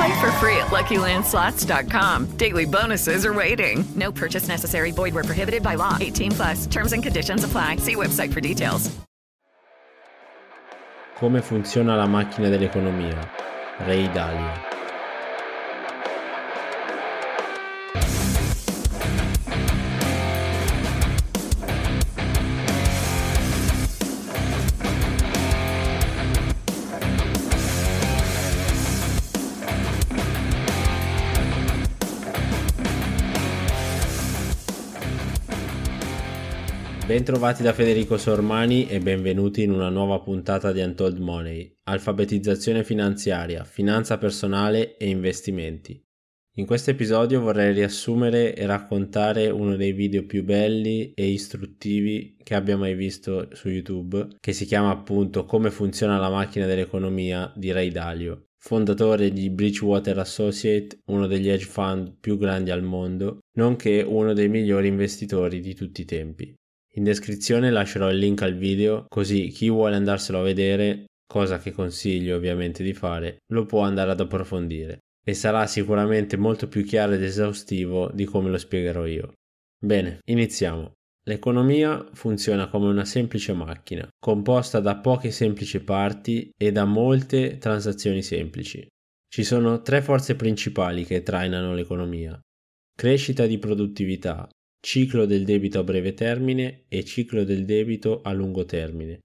Play for free at LuckyLandSlots.com. Daily bonuses are waiting. No purchase necessary. Void where prohibited by law. 18 plus. Terms and conditions apply. See website for details. Come funziona la macchina dell'economia? Ray Dalio. Bentrovati da Federico Sormani e benvenuti in una nuova puntata di Untold Money, alfabetizzazione finanziaria, finanza personale e investimenti. In questo episodio vorrei riassumere e raccontare uno dei video più belli e istruttivi che abbia mai visto su YouTube, che si chiama appunto Come funziona la macchina dell'economia di Ray Dalio, fondatore di Bridgewater Associate, uno degli hedge fund più grandi al mondo, nonché uno dei migliori investitori di tutti i tempi. In descrizione lascerò il link al video così chi vuole andarselo a vedere, cosa che consiglio ovviamente di fare, lo può andare ad approfondire e sarà sicuramente molto più chiaro ed esaustivo di come lo spiegherò io. Bene, iniziamo. L'economia funziona come una semplice macchina, composta da poche semplici parti e da molte transazioni semplici. Ci sono tre forze principali che trainano l'economia. Crescita di produttività, ciclo del debito a breve termine e ciclo del debito a lungo termine.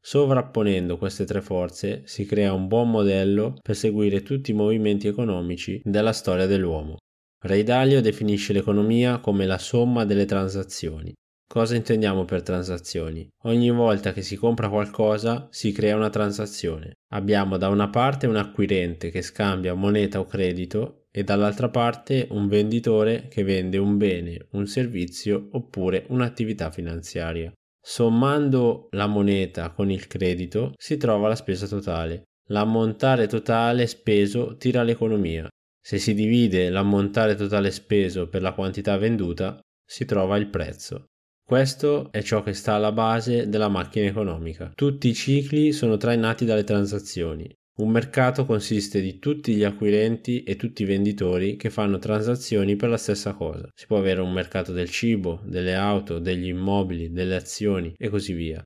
Sovrapponendo queste tre forze si crea un buon modello per seguire tutti i movimenti economici della storia dell'uomo. Ray Dalio definisce l'economia come la somma delle transazioni. Cosa intendiamo per transazioni? Ogni volta che si compra qualcosa si crea una transazione. Abbiamo da una parte un acquirente che scambia moneta o credito e dall'altra parte un venditore che vende un bene, un servizio oppure un'attività finanziaria. Sommando la moneta con il credito si trova la spesa totale. L'ammontare totale speso tira l'economia. Se si divide l'ammontare totale speso per la quantità venduta si trova il prezzo. Questo è ciò che sta alla base della macchina economica. Tutti i cicli sono trainati dalle transazioni. Un mercato consiste di tutti gli acquirenti e tutti i venditori che fanno transazioni per la stessa cosa. Si può avere un mercato del cibo, delle auto, degli immobili, delle azioni e così via.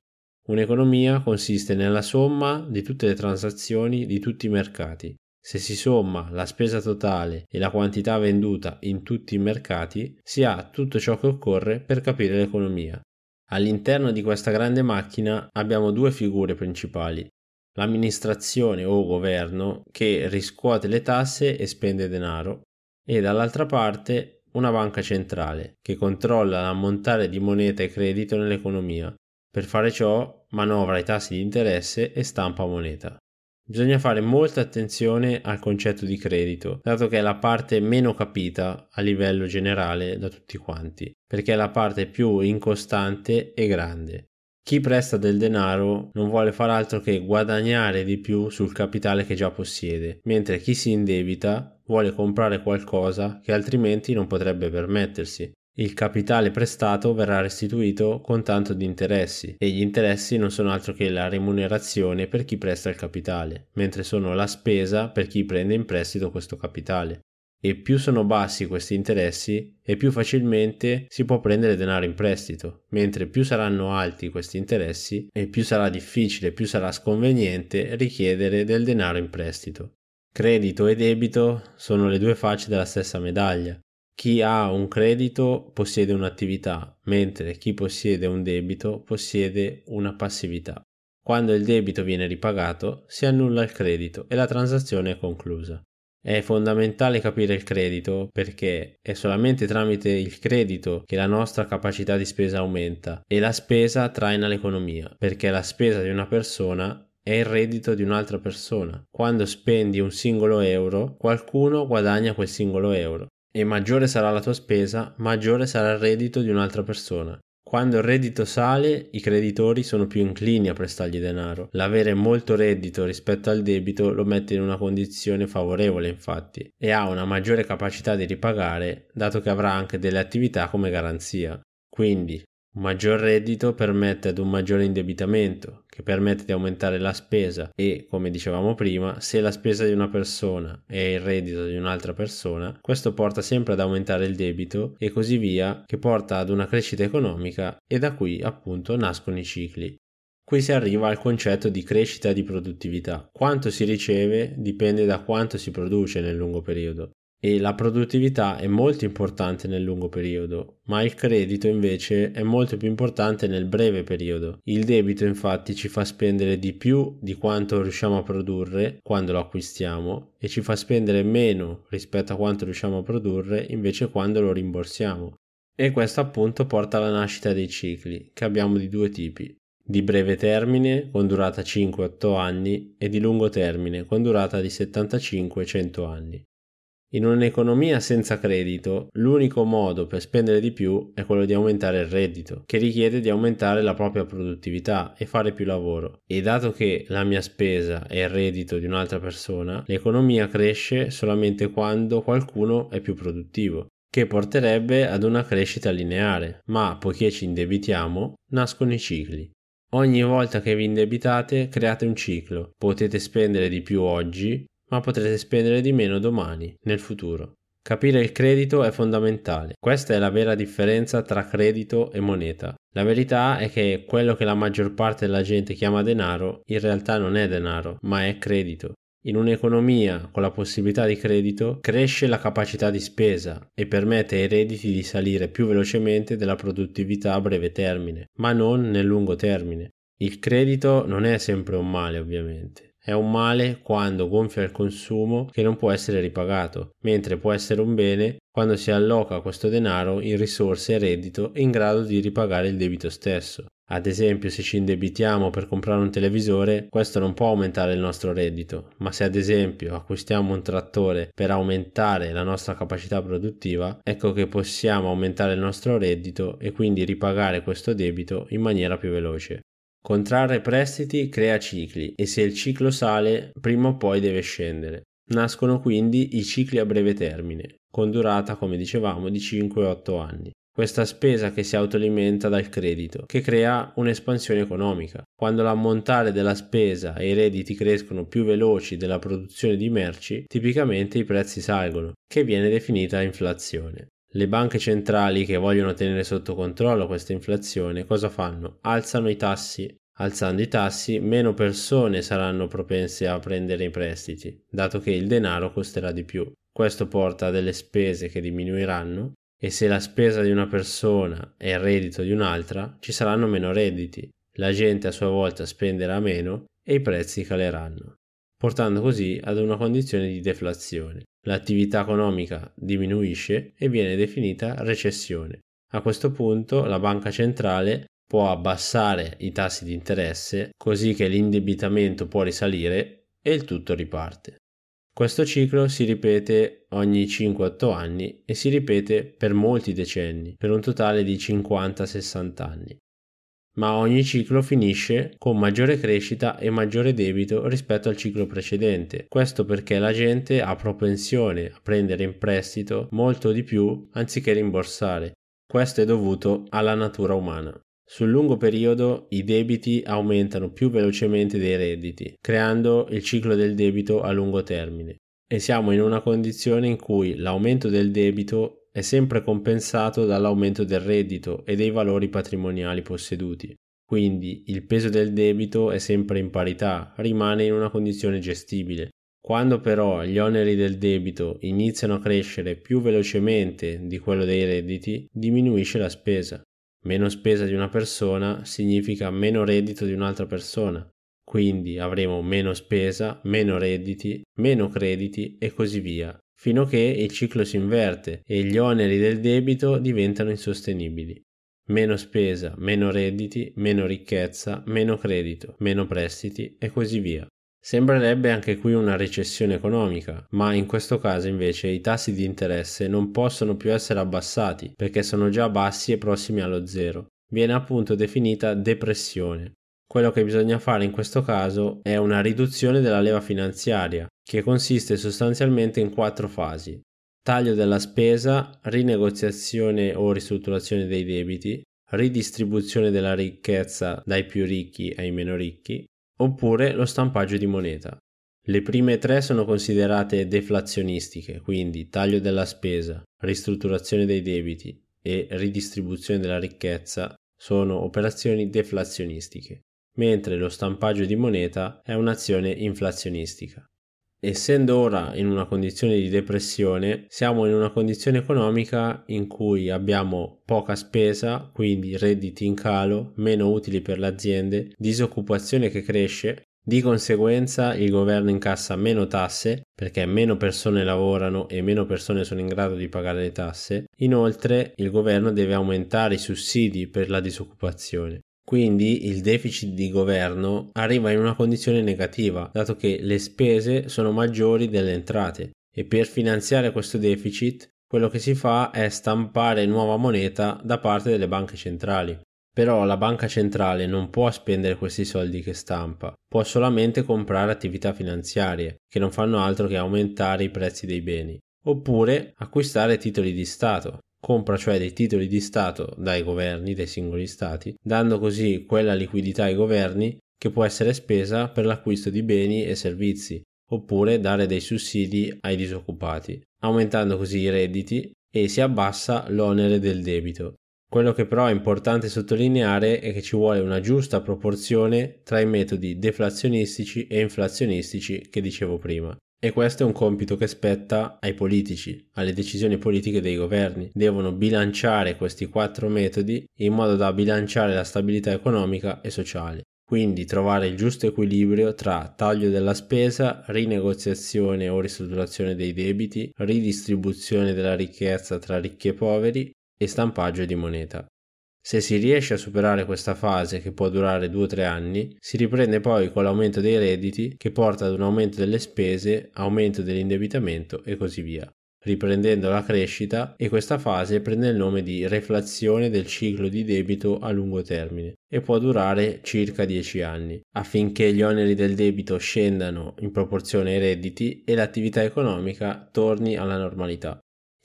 Un'economia consiste nella somma di tutte le transazioni di tutti i mercati. Se si somma la spesa totale e la quantità venduta in tutti i mercati, si ha tutto ciò che occorre per capire l'economia. All'interno di questa grande macchina abbiamo due figure principali, l'amministrazione o governo che riscuote le tasse e spende denaro e dall'altra parte una banca centrale che controlla l'ammontare di moneta e credito nell'economia. Per fare ciò manovra i tassi di interesse e stampa moneta. Bisogna fare molta attenzione al concetto di credito, dato che è la parte meno capita a livello generale da tutti quanti, perché è la parte più incostante e grande. Chi presta del denaro non vuole far altro che guadagnare di più sul capitale che già possiede, mentre chi si indebita vuole comprare qualcosa che altrimenti non potrebbe permettersi. Il capitale prestato verrà restituito con tanto di interessi e gli interessi non sono altro che la remunerazione per chi presta il capitale, mentre sono la spesa per chi prende in prestito questo capitale e più sono bassi questi interessi e più facilmente si può prendere denaro in prestito, mentre più saranno alti questi interessi e più sarà difficile, più sarà sconveniente richiedere del denaro in prestito. Credito e debito sono le due facce della stessa medaglia. Chi ha un credito possiede un'attività, mentre chi possiede un debito possiede una passività. Quando il debito viene ripagato, si annulla il credito e la transazione è conclusa. È fondamentale capire il credito perché è solamente tramite il credito che la nostra capacità di spesa aumenta e la spesa traina l'economia perché la spesa di una persona è il reddito di un'altra persona. Quando spendi un singolo euro, qualcuno guadagna quel singolo euro e maggiore sarà la tua spesa, maggiore sarà il reddito di un'altra persona. Quando il reddito sale, i creditori sono più inclini a prestargli denaro. L'avere molto reddito rispetto al debito lo mette in una condizione favorevole, infatti, e ha una maggiore capacità di ripagare, dato che avrà anche delle attività come garanzia. Quindi, un maggior reddito permette ad un maggiore indebitamento, che permette di aumentare la spesa e, come dicevamo prima, se la spesa di una persona è il reddito di un'altra persona, questo porta sempre ad aumentare il debito e così via, che porta ad una crescita economica e da qui appunto nascono i cicli. Qui si arriva al concetto di crescita di produttività. Quanto si riceve dipende da quanto si produce nel lungo periodo e la produttività è molto importante nel lungo periodo, ma il credito invece è molto più importante nel breve periodo. Il debito infatti ci fa spendere di più di quanto riusciamo a produrre quando lo acquistiamo e ci fa spendere meno rispetto a quanto riusciamo a produrre invece quando lo rimborsiamo. E questo appunto porta alla nascita dei cicli, che abbiamo di due tipi, di breve termine con durata 5-8 anni e di lungo termine con durata di 75-100 anni. In un'economia senza credito, l'unico modo per spendere di più è quello di aumentare il reddito, che richiede di aumentare la propria produttività e fare più lavoro. E dato che la mia spesa è il reddito di un'altra persona, l'economia cresce solamente quando qualcuno è più produttivo che porterebbe ad una crescita lineare, ma poiché ci indebitiamo, nascono i cicli. Ogni volta che vi indebitate create un ciclo, potete spendere di più oggi ma potrete spendere di meno domani, nel futuro. Capire il credito è fondamentale. Questa è la vera differenza tra credito e moneta. La verità è che quello che la maggior parte della gente chiama denaro in realtà non è denaro, ma è credito. In un'economia con la possibilità di credito cresce la capacità di spesa e permette ai redditi di salire più velocemente della produttività a breve termine, ma non nel lungo termine. Il credito non è sempre un male, ovviamente. È un male quando gonfia il consumo che non può essere ripagato, mentre può essere un bene quando si alloca questo denaro in risorse e reddito in grado di ripagare il debito stesso. Ad esempio, se ci indebitiamo per comprare un televisore, questo non può aumentare il nostro reddito, ma se ad esempio acquistiamo un trattore per aumentare la nostra capacità produttiva, ecco che possiamo aumentare il nostro reddito e quindi ripagare questo debito in maniera più veloce. Contrarre prestiti crea cicli e se il ciclo sale, prima o poi deve scendere. Nascono quindi i cicli a breve termine, con durata, come dicevamo, di 5-8 anni. Questa spesa che si autoalimenta dal credito, che crea un'espansione economica. Quando l'ammontare della spesa e i redditi crescono più veloci della produzione di merci, tipicamente i prezzi salgono, che viene definita inflazione. Le banche centrali che vogliono tenere sotto controllo questa inflazione cosa fanno? Alzano i tassi. Alzando i tassi, meno persone saranno propense a prendere i prestiti, dato che il denaro costerà di più. Questo porta a delle spese che diminuiranno e se la spesa di una persona è il reddito di un'altra, ci saranno meno redditi. La gente a sua volta spenderà meno e i prezzi caleranno, portando così ad una condizione di deflazione l'attività economica diminuisce e viene definita recessione. A questo punto la banca centrale può abbassare i tassi di interesse così che l'indebitamento può risalire e il tutto riparte. Questo ciclo si ripete ogni 5-8 anni e si ripete per molti decenni, per un totale di 50-60 anni. Ma ogni ciclo finisce con maggiore crescita e maggiore debito rispetto al ciclo precedente. Questo perché la gente ha propensione a prendere in prestito molto di più anziché rimborsare. Questo è dovuto alla natura umana. Sul lungo periodo i debiti aumentano più velocemente dei redditi, creando il ciclo del debito a lungo termine. E siamo in una condizione in cui l'aumento del debito è sempre compensato dall'aumento del reddito e dei valori patrimoniali posseduti. Quindi il peso del debito è sempre in parità, rimane in una condizione gestibile. Quando però gli oneri del debito iniziano a crescere più velocemente di quello dei redditi, diminuisce la spesa. Meno spesa di una persona significa meno reddito di un'altra persona. Quindi avremo meno spesa, meno redditi, meno crediti e così via, fino a che il ciclo si inverte e gli oneri del debito diventano insostenibili. Meno spesa, meno redditi, meno ricchezza, meno credito, meno prestiti e così via. Sembrerebbe anche qui una recessione economica, ma in questo caso invece i tassi di interesse non possono più essere abbassati perché sono già bassi e prossimi allo zero. Viene appunto definita depressione. Quello che bisogna fare in questo caso è una riduzione della leva finanziaria, che consiste sostanzialmente in quattro fasi. Taglio della spesa, rinegoziazione o ristrutturazione dei debiti, ridistribuzione della ricchezza dai più ricchi ai meno ricchi, oppure lo stampaggio di moneta. Le prime tre sono considerate deflazionistiche, quindi taglio della spesa, ristrutturazione dei debiti e ridistribuzione della ricchezza sono operazioni deflazionistiche, mentre lo stampaggio di moneta è un'azione inflazionistica. Essendo ora in una condizione di depressione, siamo in una condizione economica in cui abbiamo poca spesa, quindi redditi in calo, meno utili per le aziende, disoccupazione che cresce, di conseguenza il governo incassa meno tasse perché meno persone lavorano e meno persone sono in grado di pagare le tasse. Inoltre il governo deve aumentare i sussidi per la disoccupazione. Quindi il deficit di governo arriva in una condizione negativa, dato che le spese sono maggiori delle entrate e per finanziare questo deficit quello che si fa è stampare nuova moneta da parte delle banche centrali. Però la banca centrale non può spendere questi soldi che stampa, può solamente comprare attività finanziarie che non fanno altro che aumentare i prezzi dei beni, oppure acquistare titoli di Stato, compra cioè dei titoli di Stato dai governi dei singoli Stati, dando così quella liquidità ai governi che può essere spesa per l'acquisto di beni e servizi, oppure dare dei sussidi ai disoccupati, aumentando così i redditi e si abbassa l'onere del debito. Quello che però è importante sottolineare è che ci vuole una giusta proporzione tra i metodi deflazionistici e inflazionistici che dicevo prima. E questo è un compito che spetta ai politici, alle decisioni politiche dei governi. Devono bilanciare questi quattro metodi in modo da bilanciare la stabilità economica e sociale. Quindi trovare il giusto equilibrio tra taglio della spesa, rinegoziazione o ristrutturazione dei debiti, ridistribuzione della ricchezza tra ricchi e poveri e stampaggio di moneta. Se si riesce a superare questa fase, che può durare 2-3 anni, si riprende poi con l'aumento dei redditi che porta ad un aumento delle spese, aumento dell'indebitamento e così via, riprendendo la crescita e questa fase prende il nome di reflazione del ciclo di debito a lungo termine e può durare circa 10 anni, affinché gli oneri del debito scendano in proporzione ai redditi e l'attività economica torni alla normalità.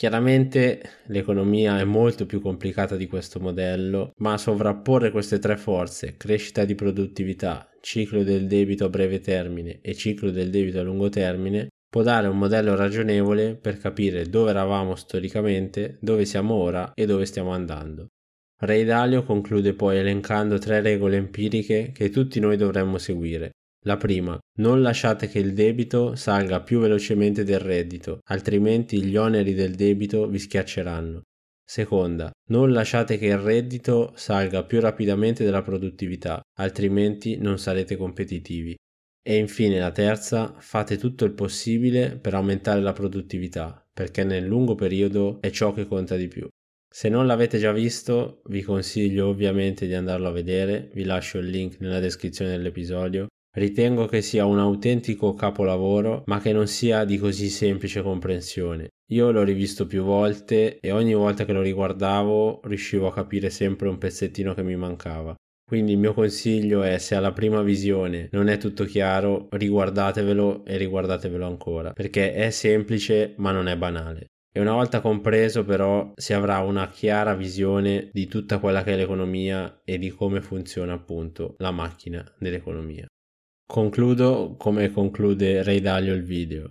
Chiaramente l'economia è molto più complicata di questo modello, ma sovrapporre queste tre forze, crescita di produttività, ciclo del debito a breve termine e ciclo del debito a lungo termine, può dare un modello ragionevole per capire dove eravamo storicamente, dove siamo ora e dove stiamo andando. Ray Dalio conclude poi elencando tre regole empiriche che tutti noi dovremmo seguire, la prima, non lasciate che il debito salga più velocemente del reddito, altrimenti gli oneri del debito vi schiacceranno. Seconda, non lasciate che il reddito salga più rapidamente della produttività, altrimenti non sarete competitivi. E infine la terza, fate tutto il possibile per aumentare la produttività, perché nel lungo periodo è ciò che conta di più. Se non l'avete già visto, vi consiglio ovviamente di andarlo a vedere, vi lascio il link nella descrizione dell'episodio Ritengo che sia un autentico capolavoro, ma che non sia di così semplice comprensione. Io l'ho rivisto più volte e ogni volta che lo riguardavo riuscivo a capire sempre un pezzettino che mi mancava. Quindi il mio consiglio è se alla prima visione non è tutto chiaro, riguardatevelo e riguardatevelo ancora, perché è semplice ma non è banale. E una volta compreso però si avrà una chiara visione di tutta quella che è l'economia e di come funziona appunto la macchina dell'economia. Concludo come conclude Ray Dalio il video.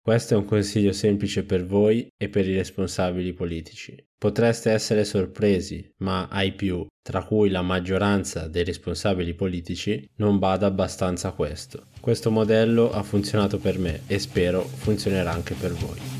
Questo è un consiglio semplice per voi e per i responsabili politici. Potreste essere sorpresi, ma ai più, tra cui la maggioranza dei responsabili politici, non bada abbastanza a questo. Questo modello ha funzionato per me e spero funzionerà anche per voi.